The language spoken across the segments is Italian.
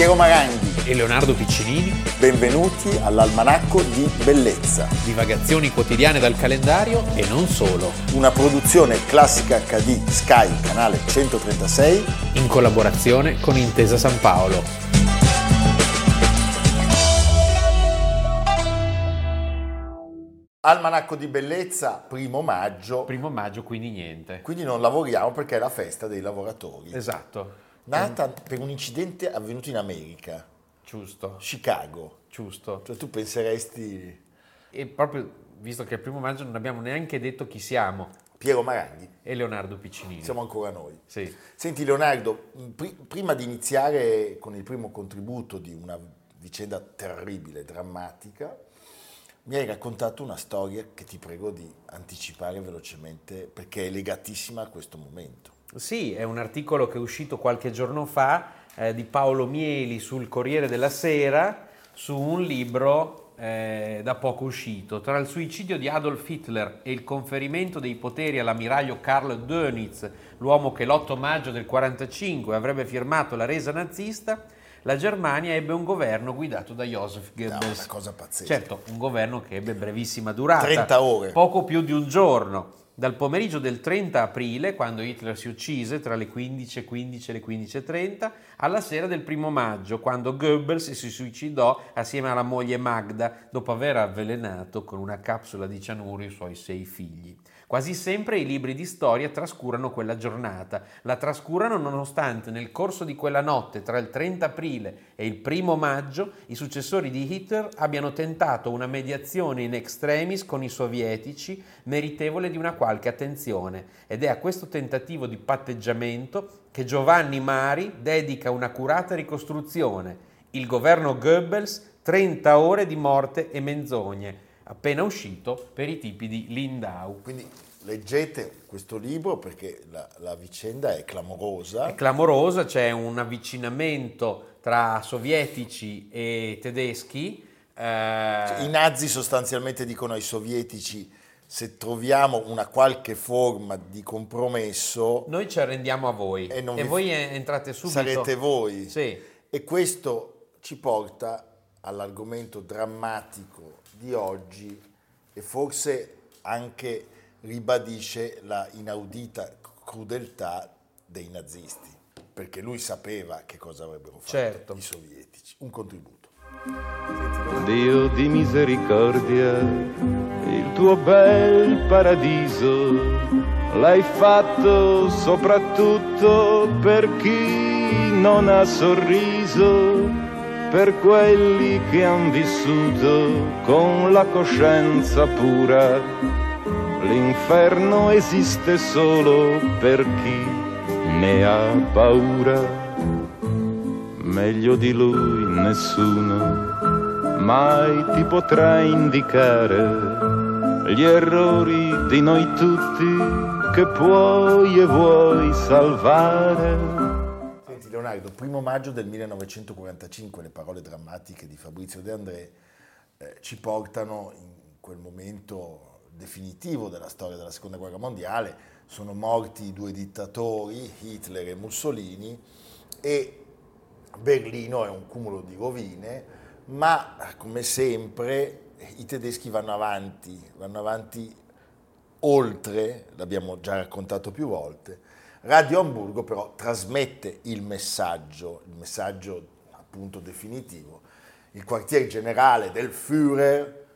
Piero Maranghi e Leonardo Piccinini. Benvenuti all'Almanacco di Bellezza. Divagazioni quotidiane dal calendario e non solo. Una produzione classica HD Sky, canale 136. In collaborazione con Intesa San Paolo. Almanacco di Bellezza, primo maggio. Primo maggio, quindi niente. Quindi non lavoriamo perché è la festa dei lavoratori. Esatto. Nata per un incidente avvenuto in America. Giusto. Chicago. Giusto. Cioè tu penseresti... E proprio, visto che il primo maggio, non abbiamo neanche detto chi siamo. Piero Maranghi. E Leonardo Piccinini. Siamo ancora noi. Sì. Senti Leonardo, pr- prima di iniziare con il primo contributo di una vicenda terribile, drammatica, mi hai raccontato una storia che ti prego di anticipare velocemente perché è legatissima a questo momento. Sì, è un articolo che è uscito qualche giorno fa eh, di Paolo Mieli sul Corriere della Sera su un libro eh, da poco uscito. Tra il suicidio di Adolf Hitler e il conferimento dei poteri all'ammiraglio Karl Dönitz, l'uomo che l'8 maggio del 1945 avrebbe firmato la resa nazista, la Germania ebbe un governo guidato da Joseph Goebbels. No, una cosa pazzesca. Certo, un governo che ebbe brevissima durata. 30 ore. Poco più di un giorno. Dal pomeriggio del 30 aprile, quando Hitler si uccise, tra le 15.15 e le 15.30, alla sera del primo maggio, quando Goebbels si suicidò assieme alla moglie Magda, dopo aver avvelenato con una capsula di cianuro i suoi sei figli. Quasi sempre i libri di storia trascurano quella giornata, la trascurano nonostante nel corso di quella notte tra il 30 aprile e il 1 maggio i successori di Hitler abbiano tentato una mediazione in extremis con i sovietici meritevole di una qualche attenzione. Ed è a questo tentativo di patteggiamento che Giovanni Mari dedica un'accurata ricostruzione, il governo Goebbels 30 ore di morte e menzogne appena uscito per i tipi di Lindau. Quindi leggete questo libro perché la, la, vicenda è clamorosa. È clamorosa, c'è un avvicinamento tra sovietici e tedeschi. Eh... I nazi sostanzialmente dicono ai sovietici se troviamo una qualche forma di compromesso... Noi ci arrendiamo a voi e, e voi entrate subito. Sarete voi. Sì. E questo ci porta all'argomento drammatico di oggi e forse anche ribadisce la inaudita crudeltà dei nazisti, perché lui sapeva che cosa avrebbero fatto certo. i sovietici. Un contributo. Dio di misericordia, il tuo bel paradiso l'hai fatto soprattutto per chi non ha sorriso per quelli che han vissuto con la coscienza pura. L'inferno esiste solo per chi ne ha paura. Meglio di lui nessuno mai ti potrà indicare gli errori di noi tutti che puoi e vuoi salvare Leonardo, primo maggio del 1945, le parole drammatiche di Fabrizio De André eh, ci portano in quel momento definitivo della storia della seconda guerra mondiale, sono morti i due dittatori, Hitler e Mussolini, e Berlino è un cumulo di rovine, ma come sempre i tedeschi vanno avanti, vanno avanti oltre, l'abbiamo già raccontato più volte, Radio Hamburgo però trasmette il messaggio, il messaggio appunto definitivo. Il quartier generale del Führer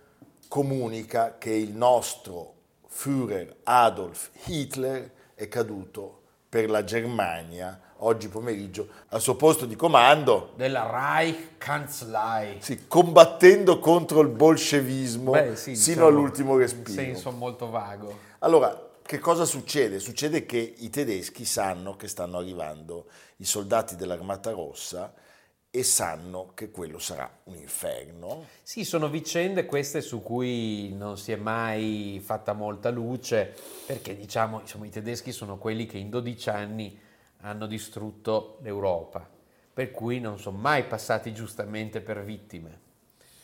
comunica che il nostro Führer Adolf Hitler è caduto per la Germania oggi pomeriggio al suo posto di comando della Reichskanzlei. Sì, combattendo contro il bolscevismo Beh, sì, sino diciamo, all'ultimo respiro. In senso molto vago. Allora, che cosa succede? Succede che i tedeschi sanno che stanno arrivando i soldati dell'Armata Rossa e sanno che quello sarà un inferno. Sì, sono vicende queste su cui non si è mai fatta molta luce, perché diciamo insomma, i tedeschi sono quelli che in 12 anni hanno distrutto l'Europa, per cui non sono mai passati giustamente per vittime.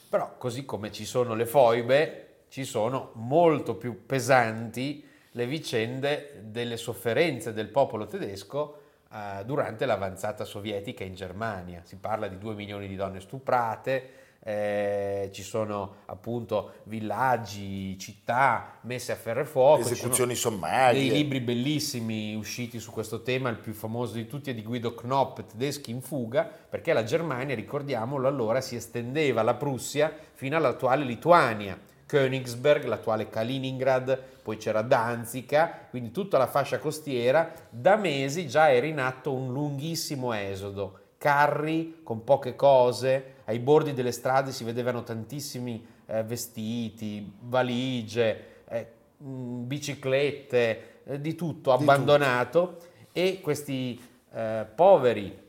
Però così come ci sono le foibe, ci sono molto più pesanti le vicende delle sofferenze del popolo tedesco eh, durante l'avanzata sovietica in Germania. Si parla di 2 milioni di donne stuprate, eh, ci sono appunto villaggi, città messe a ferro e fuoco. Esecuzioni sommarie. Dei libri bellissimi usciti su questo tema, il più famoso di tutti è di Guido Knopp, Tedeschi in fuga, perché la Germania, ricordiamolo, allora si estendeva la Prussia fino all'attuale Lituania. Königsberg, l'attuale Kaliningrad, poi c'era Danzica, quindi tutta la fascia costiera, da mesi già era in atto un lunghissimo esodo, carri con poche cose, ai bordi delle strade si vedevano tantissimi eh, vestiti, valigie, eh, mh, biciclette, eh, di tutto Di abbandonato. E questi eh, poveri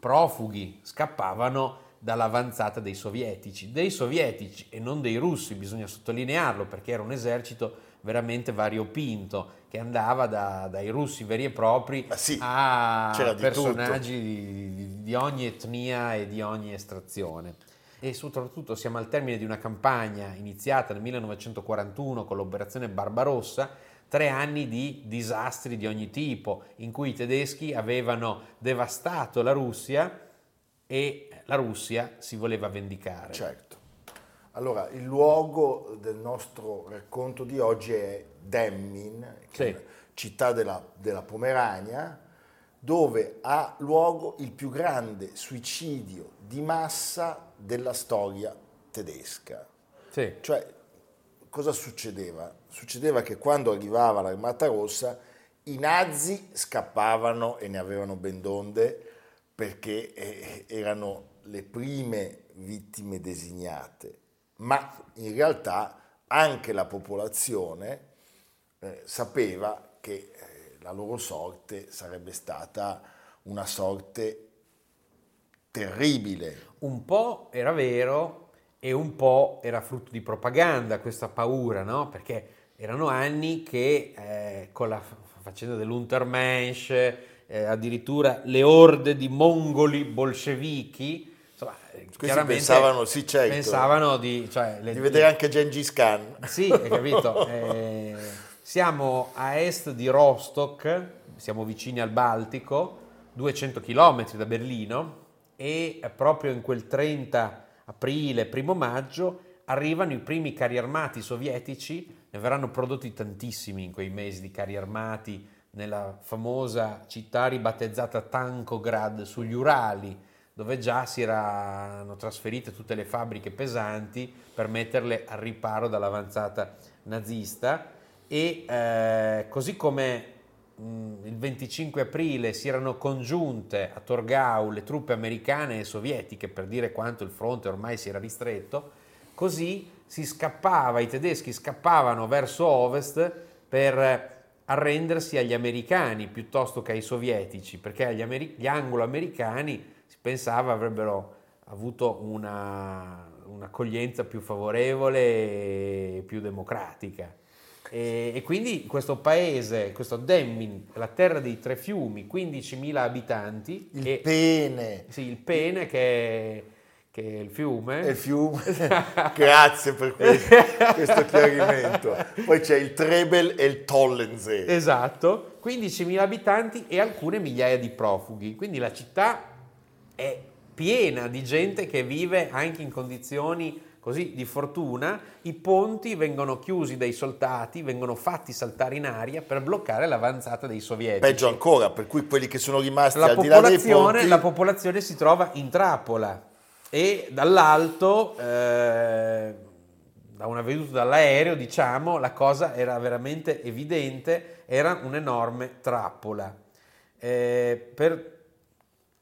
profughi scappavano dall'avanzata dei sovietici, dei sovietici e non dei russi, bisogna sottolinearlo perché era un esercito veramente variopinto che andava da- dai russi veri e propri sì, a personaggi di, di- di ogni etnia e di ogni estrazione. E soprattutto siamo al termine di una campagna iniziata nel 1941 con l'operazione Barbarossa, tre anni di disastri di ogni tipo, in cui i tedeschi avevano devastato la Russia e la Russia si voleva vendicare. Certo. Allora, il luogo del nostro racconto di oggi è Demmin, Sì. città della, della Pomerania, dove ha luogo il più grande suicidio di massa della storia tedesca. Sì. Cioè, cosa succedeva? Succedeva che quando arrivava l'Armata Rossa, i nazi scappavano e ne avevano ben donde perché eh, erano le prime vittime designate, ma in realtà anche la popolazione eh, sapeva che eh, la loro sorte sarebbe stata una sorte terribile. Un po' era vero e un po' era frutto di propaganda questa paura, no? Perché erano anni che eh, con la faccenda dell'Untermensch, eh, addirittura le orde di mongoli bolscevichi, chiaramente pensavano, sì, certo. pensavano di, cioè, le- Di vedere anche Gengis Khan. sì, hai capito? Eh, siamo a est di Rostock, siamo vicini al Baltico, 200 km da Berlino e proprio in quel 30 aprile, primo maggio, arrivano i primi carri armati sovietici, ne verranno prodotti tantissimi in quei mesi di carri armati nella famosa città ribattezzata Tankograd sugli Urali, dove già si erano trasferite tutte le fabbriche pesanti per metterle al riparo dall'avanzata nazista. E eh, così come mh, il 25 aprile si erano congiunte a Torgau le truppe americane e sovietiche per dire quanto il fronte ormai si era ristretto, così si scappava, i tedeschi scappavano verso ovest per arrendersi agli americani piuttosto che ai sovietici, perché agli ameri- gli anglo-americani si pensava avrebbero avuto una, un'accoglienza più favorevole e più democratica. E, e quindi questo paese, questo Demmin, la terra dei tre fiumi, 15.000 abitanti, Il e, pene sì, il Pene che è, che è il fiume, e il fiume. Grazie per que- questo chiarimento. Poi c'è il Trebel e il Tollensee. Esatto, 15.000 abitanti e alcune migliaia di profughi. Quindi la città è piena di gente che vive anche in condizioni così di fortuna. I ponti vengono chiusi dai soldati, vengono fatti saltare in aria per bloccare l'avanzata dei sovietici. Peggio ancora, per cui quelli che sono rimasti la al di là dei ponti... la popolazione si trova in trappola e dall'alto, eh, da una veduta dall'aereo, diciamo, la cosa era veramente evidente, era un'enorme trappola. Eh, per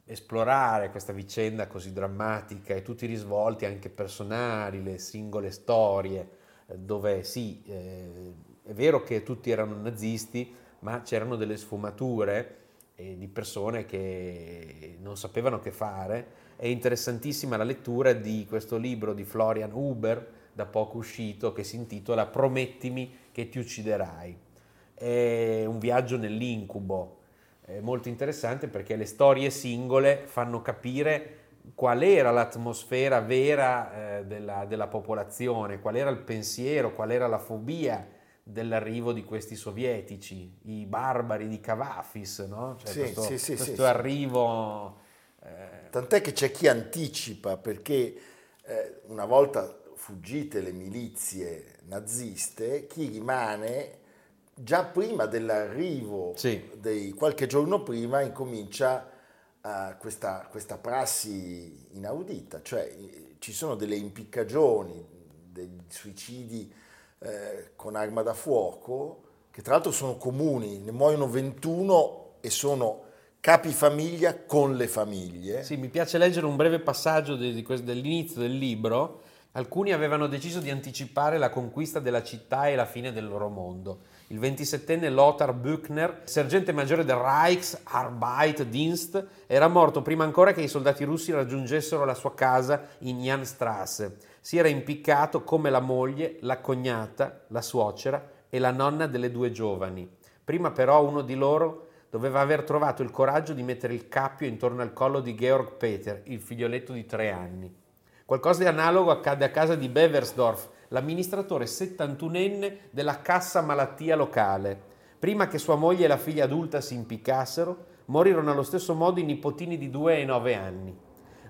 esplorare questa vicenda così drammatica e tutti i risvolti anche personali, le singole storie, eh, dove sì, eh, è vero che tutti erano nazisti, ma c'erano delle sfumature eh, di persone che non sapevano che fare. È interessantissima la lettura di questo libro di Florian Huber, da poco uscito, che si intitola Promettimi che ti ucciderai. È un viaggio nell'incubo, molto interessante perché le storie singole fanno capire qual era l'atmosfera vera eh, della, della popolazione, qual era il pensiero, qual era la fobia dell'arrivo di questi sovietici, i barbari di Cavafis, no? Cioè Sì, questo, sì, sì, questo arrivo... eh, Tant'è che c'è chi anticipa perché eh, una volta fuggite le milizie naziste, chi rimane già prima dell'arrivo, Sì. dei, qualche giorno prima, incomincia eh, questa, questa prassi inaudita, cioè ci sono delle impiccagioni, dei suicidi eh, con arma da fuoco, che tra l'altro sono comuni, ne muoiono 21 e sono capi famiglia con le famiglie. Sì, mi piace leggere un breve passaggio di- di questo- dell'inizio del libro. Alcuni avevano deciso di anticipare la conquista della città e la fine del loro mondo. Il 27enne Lothar Büchner, sergente maggiore del Reichsarbeitsdienst, era morto prima ancora che i soldati russi raggiungessero la sua casa in Janstrasse. Si era impiccato come la moglie, la cognata, la suocera e la nonna delle due giovani. Prima però uno di loro doveva aver trovato il coraggio di mettere il cappio intorno al collo di Georg Peter, il figlioletto di tre anni. Qualcosa di analogo accade a casa di Beversdorf, l'amministratore 71enne della cassa malattia locale. Prima che sua moglie e la figlia adulta si impiccassero, morirono allo stesso modo i nipotini di 2 e 9 anni.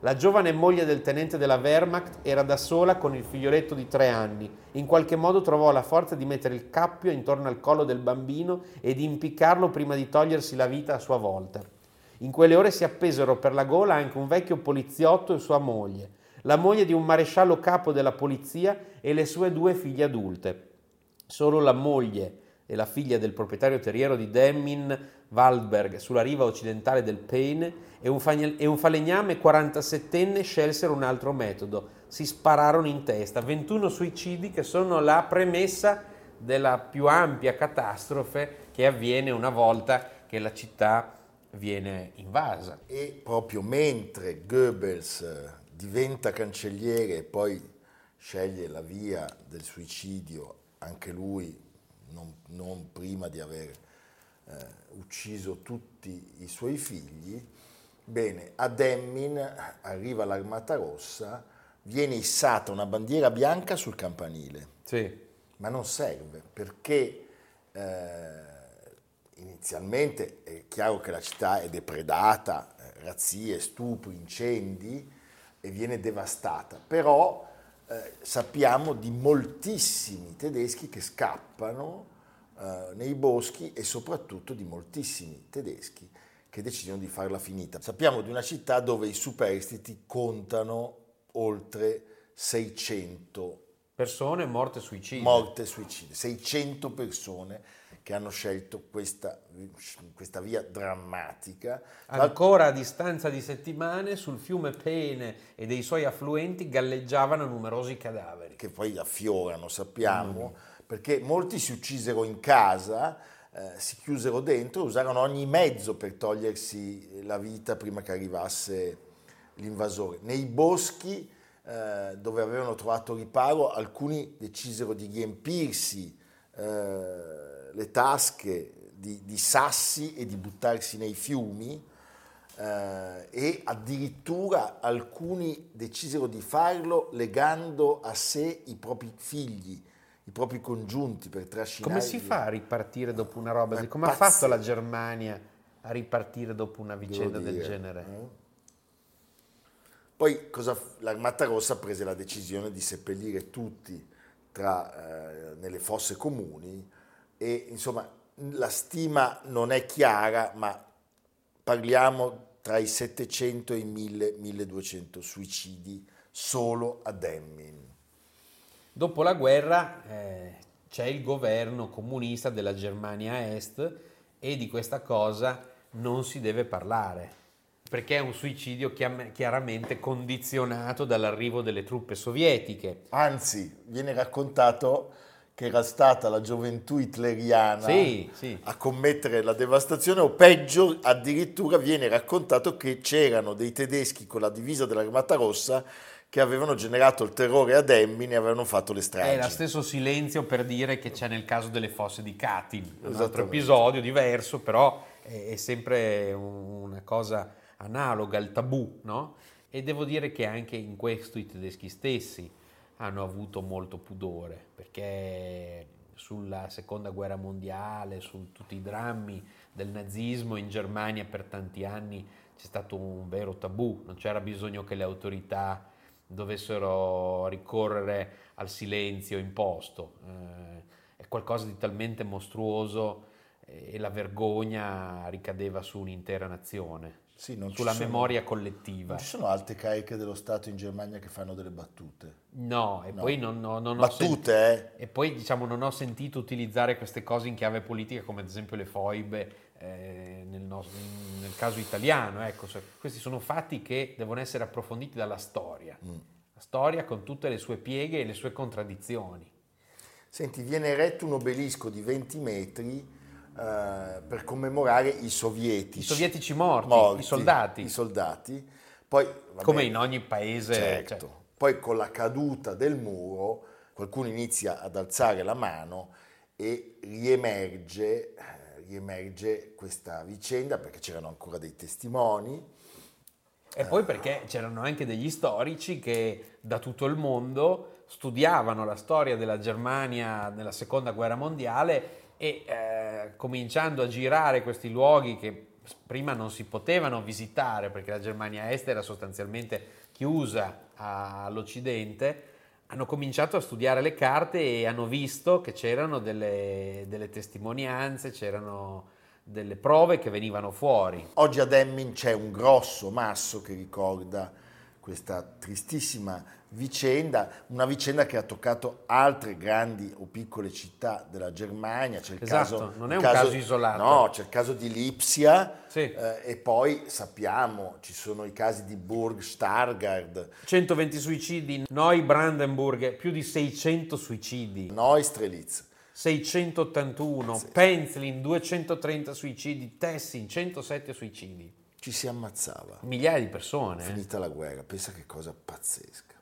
La giovane moglie del tenente della Wehrmacht era da sola con il figlioletto di tre anni. In qualche modo trovò la forza di mettere il cappio intorno al collo del bambino e di impiccarlo prima di togliersi la vita a sua volta. In quelle ore si appesero per la gola anche un vecchio poliziotto e sua moglie, la moglie di un maresciallo capo della polizia e le sue due figlie adulte. Solo la moglie e la figlia del proprietario terriero di Demmin Waldberg sulla riva occidentale del Peine e un, falegname 47enne scelsero un altro metodo. Si spararono in testa. 21 suicidi che sono la premessa della più ampia catastrofe che avviene una volta che la città viene invasa. E proprio mentre Goebbels eh, diventa cancelliere e poi sceglie la via del suicidio, anche lui non, non prima di aver eh, ucciso tutti i suoi figli, bene, a Demmin arriva l'armata rossa, viene issata una bandiera bianca sul campanile Sì. ma non serve perché eh, inizialmente è chiaro che la città è depredata, eh, razzie, stupri, incendi e viene devastata, però eh, sappiamo di moltissimi tedeschi che scappano eh, nei boschi e soprattutto di moltissimi tedeschi che decidono di farla finita. Sappiamo di una città dove i superstiti contano oltre 600 Persone morte suicide. morte e suicidio, 600 persone che hanno scelto questa, questa via drammatica. Ancora a distanza di settimane sul fiume Peene e dei suoi affluenti galleggiavano numerosi cadaveri. che poi affiorano, sappiamo, perché molti si uccisero in casa, eh, si chiusero dentro, usarono ogni mezzo per togliersi la vita prima che arrivasse l'invasore. Nei boschi eh, dove avevano trovato riparo, alcuni decisero di riempirsi eh, le tasche di, di sassi e di buttarsi nei fiumi eh, e addirittura alcuni decisero di farlo legando a sé i propri figli, i propri congiunti per trascinare. Come si fa a ripartire dopo una roba? Come ha pazzesco. fatto la Germania a ripartire dopo una vicenda del genere? eh. Poi cosa l'Armata Rossa prese la decisione di seppellire tutti tra, eh, nelle fosse comuni e insomma la stima non è chiara, ma parliamo tra i 700 e i 1000, 1200 suicidi solo a Demmin. Dopo la guerra eh, c'è il governo comunista della Germania Est e di questa cosa non si deve parlare, perché è un suicidio chiaramente condizionato dall'arrivo delle truppe sovietiche. Anzi, viene raccontato che era stata la gioventù hitleriana Sì, sì. a commettere la devastazione, o peggio, addirittura viene raccontato che c'erano dei tedeschi con la divisa dell'Armata Rossa che avevano generato il terrore a Demmin e avevano fatto le stragi. È lo stesso silenzio per dire che c'è nel caso delle fosse di Katyn, un altro episodio diverso, però è, sempre un- una cosa analoga, il tabù, no? E devo dire che anche in questo i tedeschi stessi hanno avuto molto pudore, perché sulla seconda guerra mondiale, su tutti i drammi del nazismo in Germania per tanti anni c'è stato un vero tabù, non c'era bisogno che le autorità dovessero ricorrere al silenzio imposto, eh, è qualcosa di talmente mostruoso e la vergogna ricadeva su un'intera nazione, Sì, sulla sono- memoria collettiva. Non ci sono alte cariche dello Stato in Germania che fanno delle battute. No, e No. poi non, non- non ho Battute, eh? E poi diciamo non ho sentito utilizzare queste cose in chiave politica come ad esempio le foibe eh, nel, nos- nel caso italiano. Ecco, cioè, questi sono fatti che devono essere approfonditi dalla storia. La storia con tutte le sue pieghe e le sue contraddizioni. Senti, viene eretto un obelisco di 20 metri eh, per commemorare i sovietici. I sovietici morti, morti, i soldati, I soldati. Poi, vabbè, come in ogni paese. Certo. cioè, Poi con la caduta del muro qualcuno inizia ad alzare la mano e riemerge, eh, riemerge questa vicenda perché c'erano ancora dei testimoni. E poi perché c'erano anche degli storici che da tutto il mondo studiavano la storia della Germania nella seconda guerra mondiale e eh, cominciando a girare questi luoghi che prima non si potevano visitare perché la Germania Est era sostanzialmente chiusa all'Occidente, hanno cominciato a studiare le carte e hanno visto che c'erano delle, delle testimonianze, c'erano delle prove che venivano fuori. Oggi ad Emmin c'è un grosso masso che ricorda questa tristissima vicenda, una vicenda che ha toccato altre grandi o piccole città della Germania. C'è il Esatto, caso, non è un caso isolato. No, c'è il caso di Lipsia Sì. eh, e poi sappiamo ci sono i casi di Burg Stargard, 120 suicidi, Neubrandenburg, più di 600 suicidi, Neustrelitz. 681, Penzlin, 230 suicidi, Tessin, 107 suicidi, Ci si ammazzava. migliaia di persone. eh. Finita la guerra, pensa che cosa pazzesca.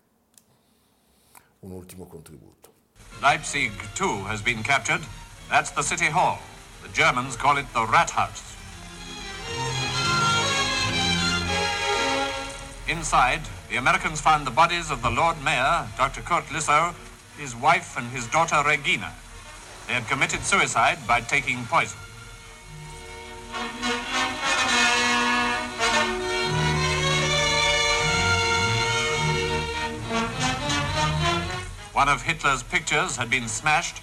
Un ultimo contributo. Leipzig, too, has been captured. That's the city hall. The Germans call it the Rathaus. Inside, the Americans found the bodies of the Lord Mayor, Dr. Kurt Lissow, his wife, and his daughter Regina. They had committed suicide by taking poison. One of Hitler's pictures had been smashed.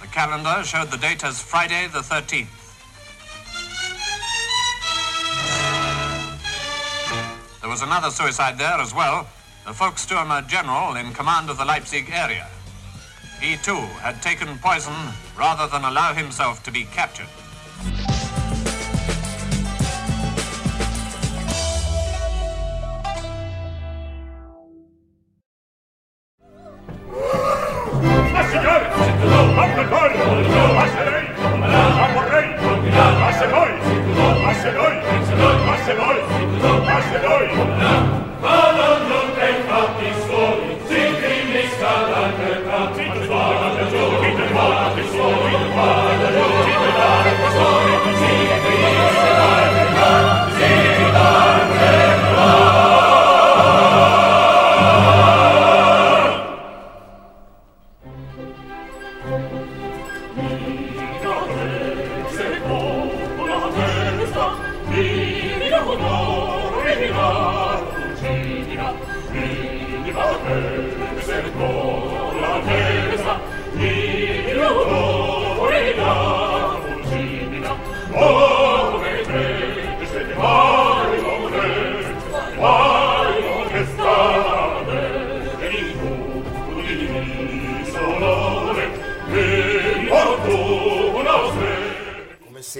The calendar showed the date as Friday the 13th. There was another suicide there as well, the Volkssturmer general in command of the Leipzig area. He too had taken poison rather than allow himself to be captured.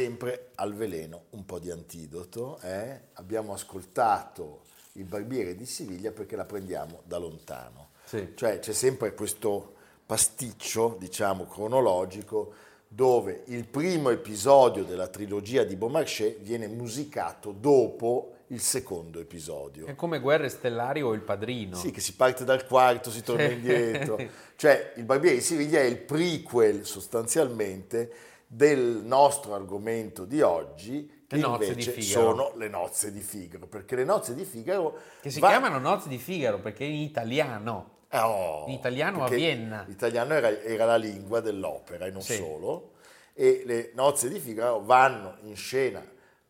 Sempre al veleno un po' di antidoto. eh? Abbiamo ascoltato il barbiere di Siviglia perché la prendiamo da lontano. Sì. Cioè c'è sempre questo pasticcio, diciamo, cronologico dove il primo episodio della trilogia di Beaumarchais viene musicato dopo il secondo episodio. È come Guerre Stellari o Il Padrino. Sì, che si parte dal quarto, si torna indietro. Cioè, il Barbiere di Siviglia è il prequel sostanzialmente del nostro argomento di oggi, che invece sono le nozze di Figaro, perché le nozze di Figaro Che si va- chiamano Nozze di Figaro perché in italiano. Eh, oh, In italiano a Vienna. L'italiano era, era la lingua dell'opera e non Sì. solo. E le nozze di Figaro vanno in scena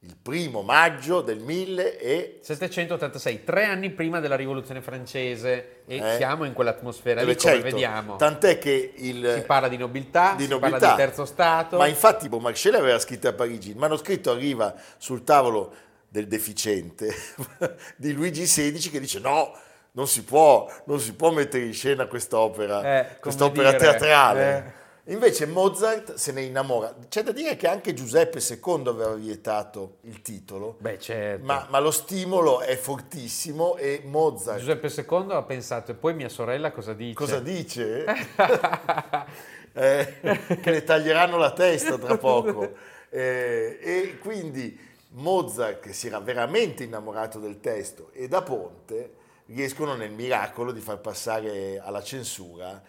il primo maggio del 1000 e 786, tre anni prima della rivoluzione francese e Eh. siamo in quell'atmosfera Eh lì beh, come certo, vediamo. Tant'è che il, Si parla di nobiltà, di si nobiltà. parla di terzo stato. Ma infatti Beaumarchais aveva scritto a Parigi, il manoscritto arriva sul tavolo del deficiente di Luigi XVI che dice no, non si può, non si può mettere in scena quest'opera, Eh, quest'opera dire, teatrale. Invece Mozart se ne innamora. C'è da dire che anche Giuseppe II aveva vietato il titolo, Beh, certo. ma, ma lo stimolo è fortissimo e Mozart Giuseppe II ha pensato, e poi mia sorella cosa dice? Cosa dice? Eh, che le taglieranno la testa tra poco. Eh, e quindi Mozart, che si era veramente innamorato del testo, e da Ponte riescono nel miracolo di far passare alla censura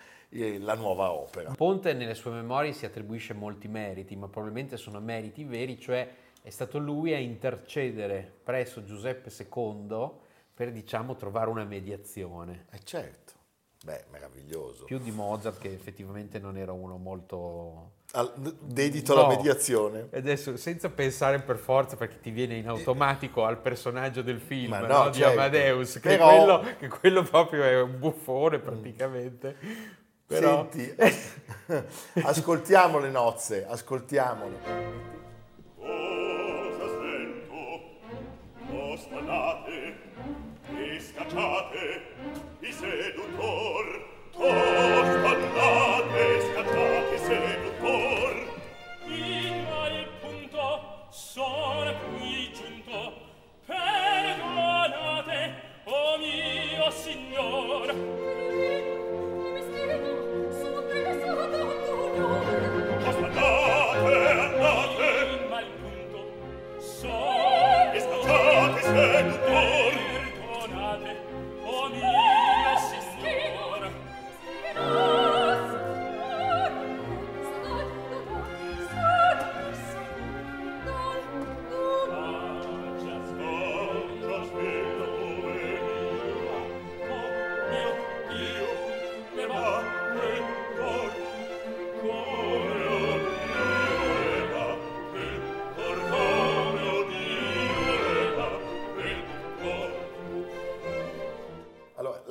la nuova opera. Ponte nelle sue memorie si attribuisce molti meriti, ma probabilmente sono meriti veri, cioè è stato lui a intercedere presso Giuseppe II per, diciamo, trovare una mediazione. Eh certo, beh, meraviglioso. Più di Mozart, che effettivamente non era uno molto... Al- dedito No. alla mediazione. E adesso, senza pensare per forza, perché ti viene in automatico al personaggio del film no, no, di certo. Amadeus, che, Però- quello, che quello proprio è un buffone praticamente. Però... Senti, ascoltiamo le nozze, ascoltiamole.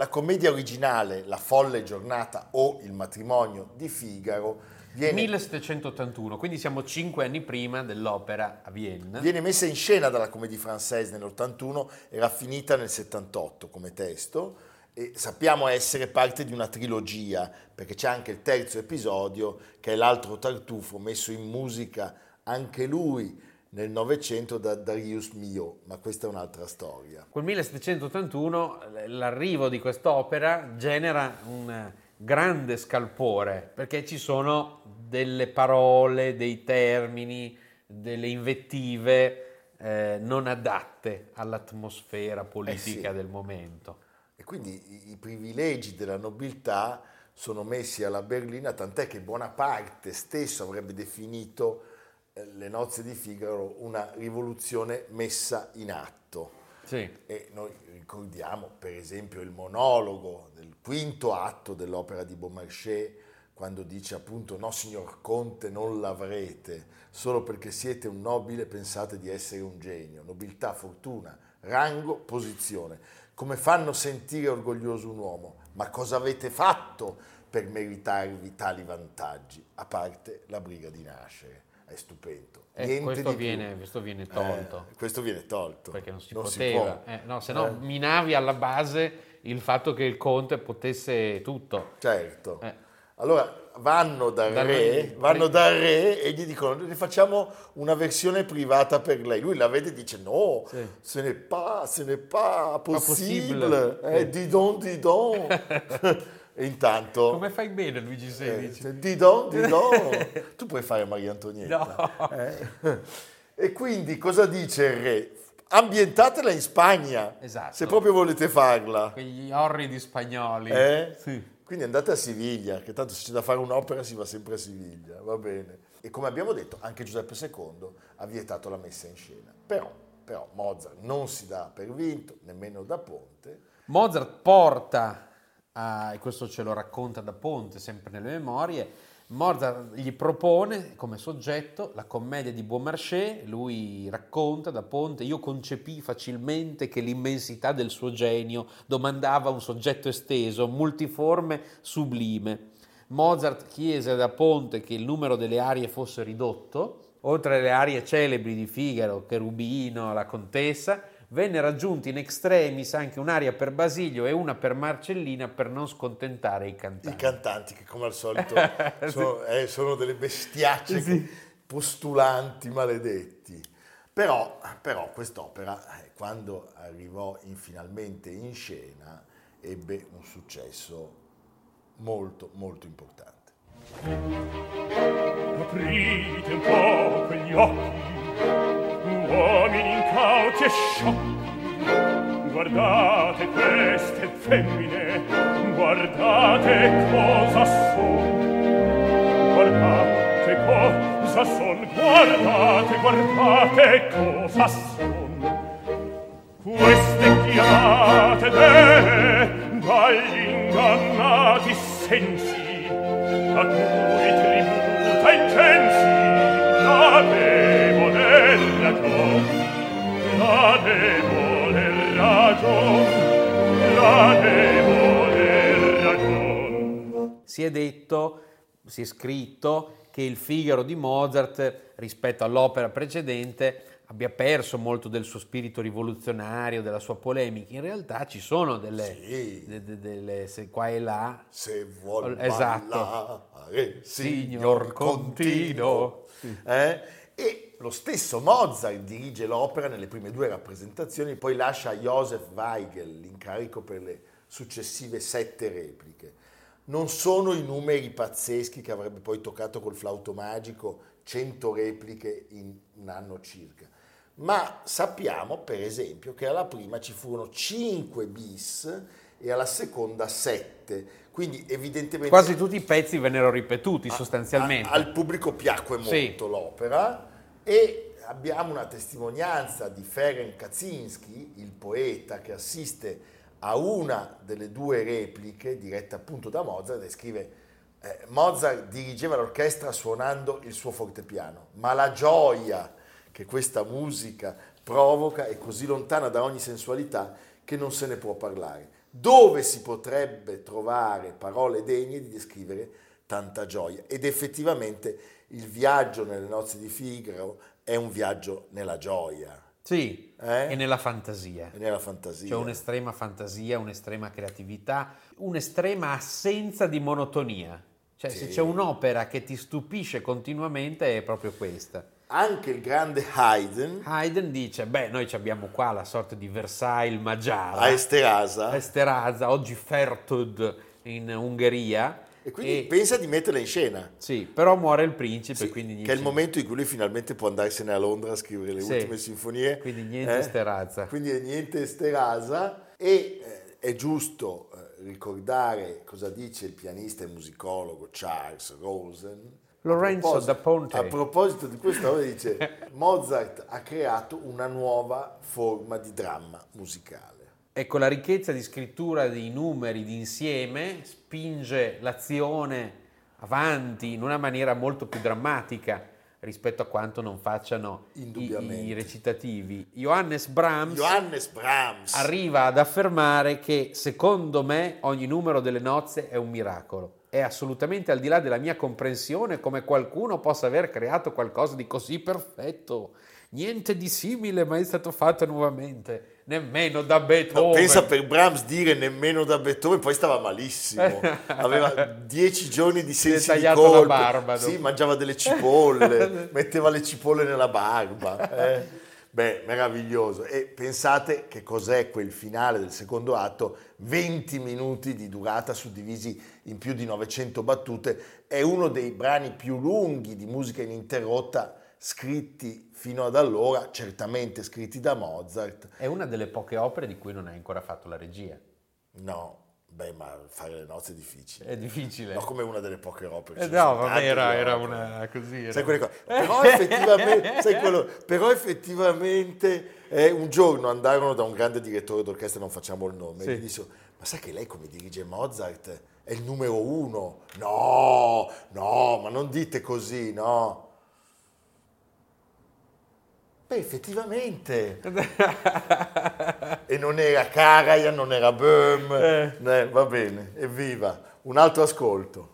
La commedia originale La folle giornata o Il matrimonio di Figaro viene, 1781, quindi siamo cinque anni prima dell'opera a Vienna. viene messa in scena dalla Comédie Française nell'81, era finita nel 78 come testo e sappiamo essere parte di una trilogia perché c'è anche il terzo episodio che è l'altro tartufo messo in musica anche lui nel Novecento da Darius Milhaud, ma questa è un'altra storia. Col 1781 l'arrivo di quest'opera genera un grande scalpore perché ci sono delle parole, dei termini, delle invettive eh, non adatte all'atmosfera politica Eh sì. del momento. E quindi i, privilegi della nobiltà sono messi alla berlina, tant'è che Bonaparte stesso avrebbe definito le nozze di Figaro una rivoluzione messa in atto. Sì. E noi ricordiamo per esempio il monologo del quinto atto dell'opera di Beaumarchais, quando dice appunto no signor Conte non l'avrete, solo perché siete un nobile pensate di essere un genio, nobiltà, fortuna, rango, posizione. Come fanno sentire orgoglioso un uomo? Ma cosa avete fatto per meritarvi tali vantaggi? A parte la briga di nascere, è stupendo. E Niente questo di viene, questo viene tolto. Eh, questo viene tolto. perché non si può. poteva, Eh, no, se no Eh. minavi alla base il fatto che il conte potesse tutto. Certo. Eh. Allora vanno dal, Dal re, vanno dal re e gli dicono ne facciamo una versione privata per lei. Lui la vede e dice no, Sì. ce n'est pas, ce n'est pas possible. possible. Eh, Sì. dis donc, dis donc. e intanto... Come fai bene Luigi eh, XVI? dis donc, dis donc. tu puoi fare Maria Antonietta. No. Eh? E quindi cosa dice il re? Ambientatela in Spagna, Esatto. se proprio volete farla. Quegli orridi spagnoli. Eh? Sì. Quindi andate a Siviglia, che tanto se c'è da fare un'opera si va sempre a Siviglia, va bene. E come abbiamo detto, anche Giuseppe II ha vietato la messa in scena. Però, però Mozart non si dà per vinto, nemmeno da Ponte. Mozart porta ah, e questo ce lo racconta da Ponte sempre nelle memorie, Mozart gli propone come soggetto la commedia di Beaumarchais, lui racconta da Ponte, io concepì facilmente che l'immensità del suo genio domandava un soggetto esteso, multiforme, sublime. Mozart chiese da Ponte che il numero delle arie fosse ridotto, oltre alle arie celebri di Figaro, Cherubino, la Contessa, venne raggiunti in extremis anche un'aria per Basilio e una per Marcellina per non scontentare i cantanti. I cantanti che come al solito sono, eh, sono delle bestiacce che- postulanti maledetti. Però, però quest'opera, eh, quando arrivò in- finalmente in scena, ebbe un successo molto, molto importante. Aprite un po' quegli occhi, uomini incauti e sciocchi guardate queste femmine guardate cosa son guardate cosa son guardate guardate cosa son. Queste chiamate vere dagli ingannati sensi a cui tributa il la debole ragion, la debole ragion. Si è detto, si è scritto che il Figaro di Mozart rispetto all'opera precedente abbia perso molto del suo spirito rivoluzionario, della sua polemica. In realtà ci sono delle, Sì. de- de- delle se qua e là. Se vuol Esatto. ballare, Signor signor Contino. Contino. Eh? E lo stesso Mozart dirige l'opera nelle prime due rappresentazioni, poi lascia a Joseph Weigel l'incarico per le successive sette repliche. Non sono i numeri pazzeschi che avrebbe poi toccato col flauto magico, 100 repliche in un anno circa. Ma sappiamo, per esempio, che alla prima ci furono 5 bis e alla seconda 7. Quindi evidentemente Quasi tutti i pezzi vennero ripetuti a- sostanzialmente. a- al pubblico piacque molto Sì. l'opera e abbiamo una testimonianza di Ferenc Kaczynski, il poeta che assiste a una delle due repliche diretta appunto da Mozart e scrive eh, Mozart dirigeva l'orchestra suonando il suo fortepiano, ma la gioia che questa musica provoca è così lontana da ogni sensualità che non se ne può parlare. Dove si potrebbe trovare parole degne di descrivere tanta gioia? Ed effettivamente il viaggio nelle nozze di Figaro è un viaggio nella gioia Sì, Eh? e nella fantasia. e nella fantasia. C'è un'estrema fantasia, un'estrema creatività, un'estrema assenza di monotonia. Cioè, se Sì. c'è un'opera che ti stupisce continuamente è proprio questa. Anche il grande Haydn Haydn dice, beh, noi abbiamo qua la sorta di Versailles Magiara, a Esterasa Esterháza, oggi Fertud in Ungheria. E quindi pensa di metterla in scena. Sì, però muore il principe, Sì, quindi che è il momento in cui lui finalmente può andarsene a Londra a scrivere le Sì. ultime sinfonie. Quindi niente Esterháza. Quindi è niente Esterasa. E eh, è giusto eh, ricordare cosa dice il pianista e musicologo Charles Rosen. Lorenzo da Ponte. A proposito di questa opera dice Mozart ha creato una nuova forma di dramma musicale. Ecco, la ricchezza di scrittura dei numeri d'insieme spinge l'azione avanti in una maniera molto più drammatica rispetto a quanto non facciano i, i recitativi. Johannes Brahms Johannes Brahms. arriva ad affermare che secondo me ogni numero delle nozze è un miracolo. È assolutamente al di là della mia comprensione come qualcuno possa aver creato qualcosa di così perfetto. Niente di simile mai è stato fatto nuovamente, nemmeno da No, Beethoven. pensa per Brahms dire nemmeno da Beethoven, poi stava malissimo. Aveva dieci giorni di sensi di colpa. barba Sì, mangiava delle cipolle, metteva le cipolle nella barba. eh. Beh, meraviglioso. E pensate che cos'è quel finale del secondo atto, 20 minuti di durata suddivisi in più di 900 battute, è uno dei brani più lunghi di musica ininterrotta scritti fino ad allora, certamente scritti da Mozart. È una delle poche opere di cui non hai ancora fatto la regia. No, beh, ma fare le nozze è difficile. È difficile. No, come una delle poche opere. Eh, no, vabbè, era, era una così. era- Sai quelle cose. Però effettivamente, quello, però effettivamente eh, un giorno andarono da un grande direttore d'orchestra, non facciamo il nome, Sì. e gli dissero, Ma sai che lei come dirige Mozart è il numero uno? No, no, ma non dite così, no. Beh, effettivamente. e non era Karajan, non era Böhm. Eh, va bene, evviva. Un altro ascolto.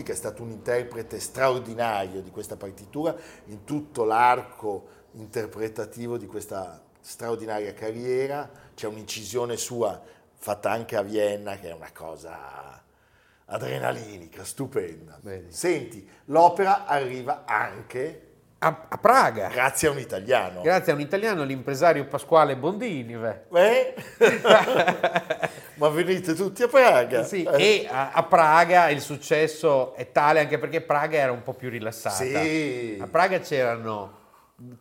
Muti che è stato un interprete straordinario di questa partitura in tutto l'arco interpretativo di questa straordinaria carriera. C'è un'incisione sua fatta anche a Vienna che è una cosa adrenalinica, stupenda. Vedi. Senti, l'opera arriva anche A, a Praga. grazie a un italiano. Grazie a un italiano, l'impresario Pasquale Bondini. beh. Eh? Ma venite tutti a Praga. Sì, Eh. e a, a Praga il successo è tale anche perché Praga era un po' più rilassata. Sì. A Praga c'erano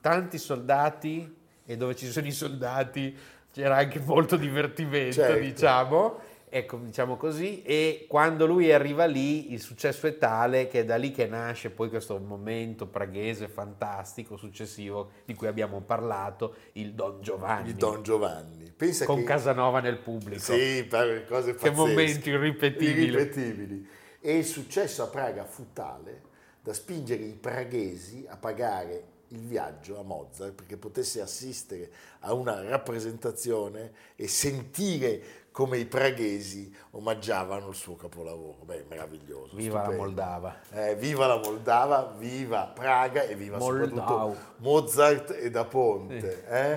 tanti soldati e dove ci sono i soldati c'era anche molto divertimento, Certo. diciamo. Ecco, diciamo così, e quando lui arriva lì il successo è tale che è da lì che nasce poi questo momento praghese fantastico successivo di cui abbiamo parlato, il Don Giovanni, Il Don Giovanni. Pensa con che... Casanova nel pubblico. Sì, cose Che pazzesche. momenti irripetibili. Irripetibili. E il successo a Praga fu tale da spingere i praghesi a pagare il viaggio a Mozart perché potesse assistere a una rappresentazione e sentire come i praghesi omaggiavano il suo capolavoro. Beh, meraviglioso. Viva la stupendo. Moldava. Eh, viva la Moldava, viva Praga e viva Moldau. soprattutto Mozart e Da Ponte. eh?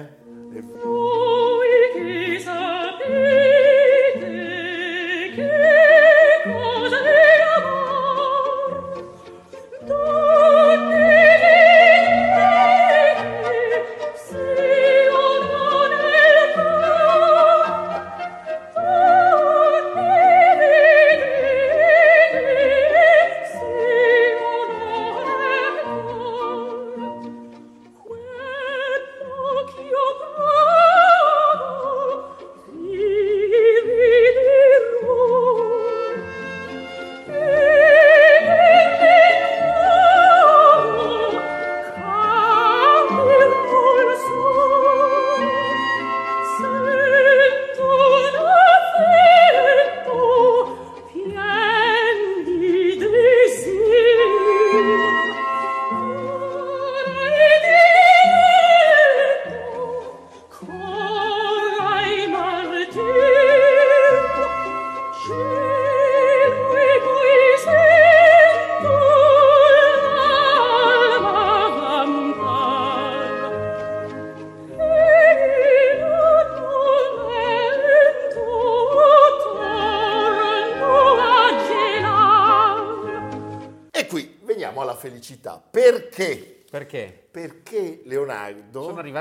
E- Voi che sapete che cosa è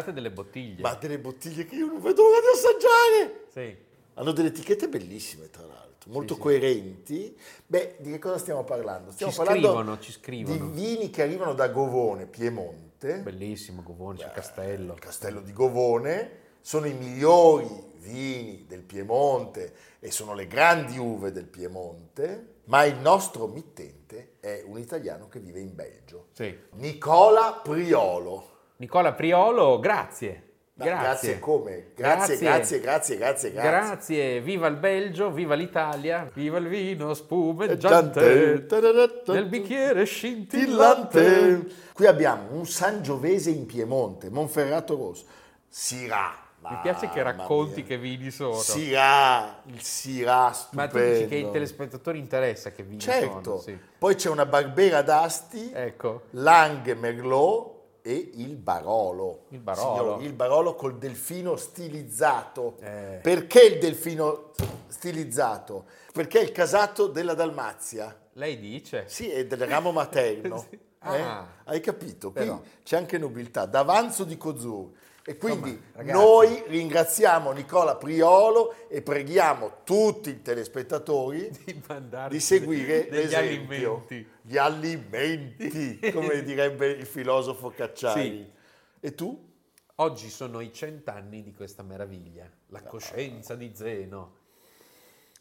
Arrivate delle bottiglie. ma delle bottiglie che io non vedo l'ora di assaggiare. Sì. Hanno delle etichette bellissime, tra l'altro, molto Sì, sì. coerenti. Beh, di che cosa stiamo parlando? Stiamo Ci parlando scrivono, ci scrivono. di vini che arrivano da Govone, Piemonte. Bellissimo, Govone, c'è il castello. Il castello di Govone sono i migliori vini del Piemonte e sono le grandi uve del Piemonte, ma il nostro mittente è un italiano che vive in Belgio. Sì. Nicola Priolo. Nicola Priolo, grazie. Ma Grazie. grazie come? Grazie, grazie, grazie, grazie, grazie. Grazie, viva il Belgio, viva l'Italia, viva il vino spumeggiante Giante. nel bicchiere scintillante. Qui abbiamo un Sangiovese in Piemonte, Monferrato Rosso, Syrah. Mi piace che racconti che vini sono. Syrah, il Ma stupendo. tu dici che ai telespettatori interessa che vini Certo, sono. Sì. poi c'è una Barbera d'Asti, Ecco. Lang Merlot e il Barolo. Il Barolo. Signori, il Barolo col delfino stilizzato. Eh. Perché il delfino stilizzato? Perché è il casato della Dalmazia. Lei dice? Sì, è del ramo materno. Sì. Eh? Ah. Hai capito? Qui Però. c'è anche nobiltà, d'avanzo di Cozur. E quindi Insomma, noi ringraziamo Nicola Priolo e preghiamo tutti i telespettatori Di di seguire degli l'esempio. alimenti. Gli alimenti, come direbbe il filosofo Cacciari. Sì. E tu? Oggi sono i cent'anni di questa meraviglia, la coscienza di Zeno.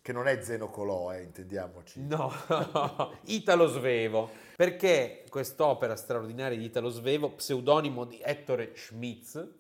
Che non è Zeno Colò, eh, intendiamoci. No, Italo Svevo, perché quest'opera straordinaria di Italo Svevo, pseudonimo di Ettore Schmitz,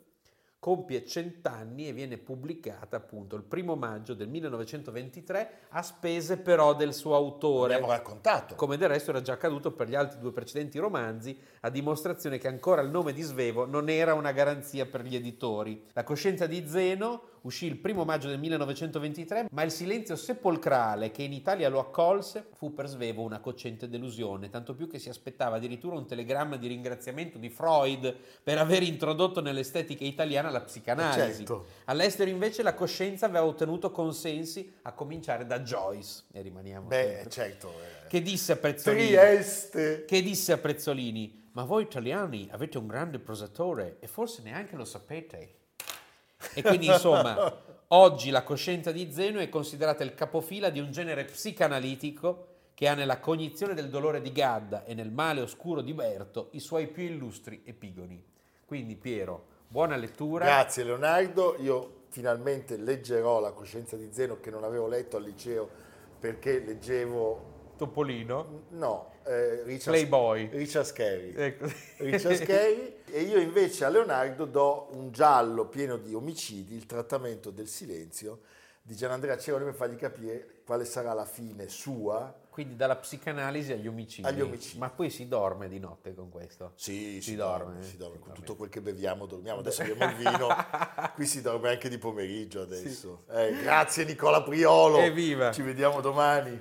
compie cent'anni e viene pubblicata appunto il primo maggio del 1923 a spese però del suo autore. L'abbiamo raccontato. Come del resto era già accaduto per gli altri due precedenti romanzi, a dimostrazione che ancora il nome di Svevo non era una garanzia per gli editori. La coscienza di Zeno uscì il primo maggio del 1923, ma il silenzio sepolcrale che in Italia lo accolse fu per Svevo una cocente delusione, tanto più che si aspettava addirittura un telegramma di ringraziamento di Freud per aver introdotto nell'estetica italiana la psicanalisi. Certo. All'estero invece la coscienza aveva ottenuto consensi a cominciare da Joyce, e rimaniamo Beh, sempre certo. eh. che disse a Prezzolini, Trieste. che disse a Prezzolini, ma voi italiani avete un grande prosatore e forse neanche lo sapete. E quindi insomma, oggi la coscienza di Zeno è considerata il capofila di un genere psicanalitico che ha nella cognizione del dolore di Gadda e nel male oscuro di Berto i suoi più illustri epigoni. Quindi Piero, buona lettura. Grazie Leonardo, io finalmente leggerò La coscienza di Zeno che non avevo letto al liceo perché leggevo, Topolino. no, eh, Richard, Playboy. Richard Scarry. Ecco. Richard Scarry e io invece a Leonardo do un giallo pieno di omicidi, il trattamento del silenzio di Gianandrea Ceroni per fargli capire quale sarà la fine sua. Quindi dalla psicanalisi agli omicidi. Agli omicidi. Ma poi si dorme di notte con questo. Sì, Si dorme, si eh. dorme Si con dorme. tutto quel che beviamo, dormiamo. Adesso abbiamo il vino, qui si dorme anche di pomeriggio adesso. Eh, grazie Nicola Priolo. Evviva. Ci vediamo domani.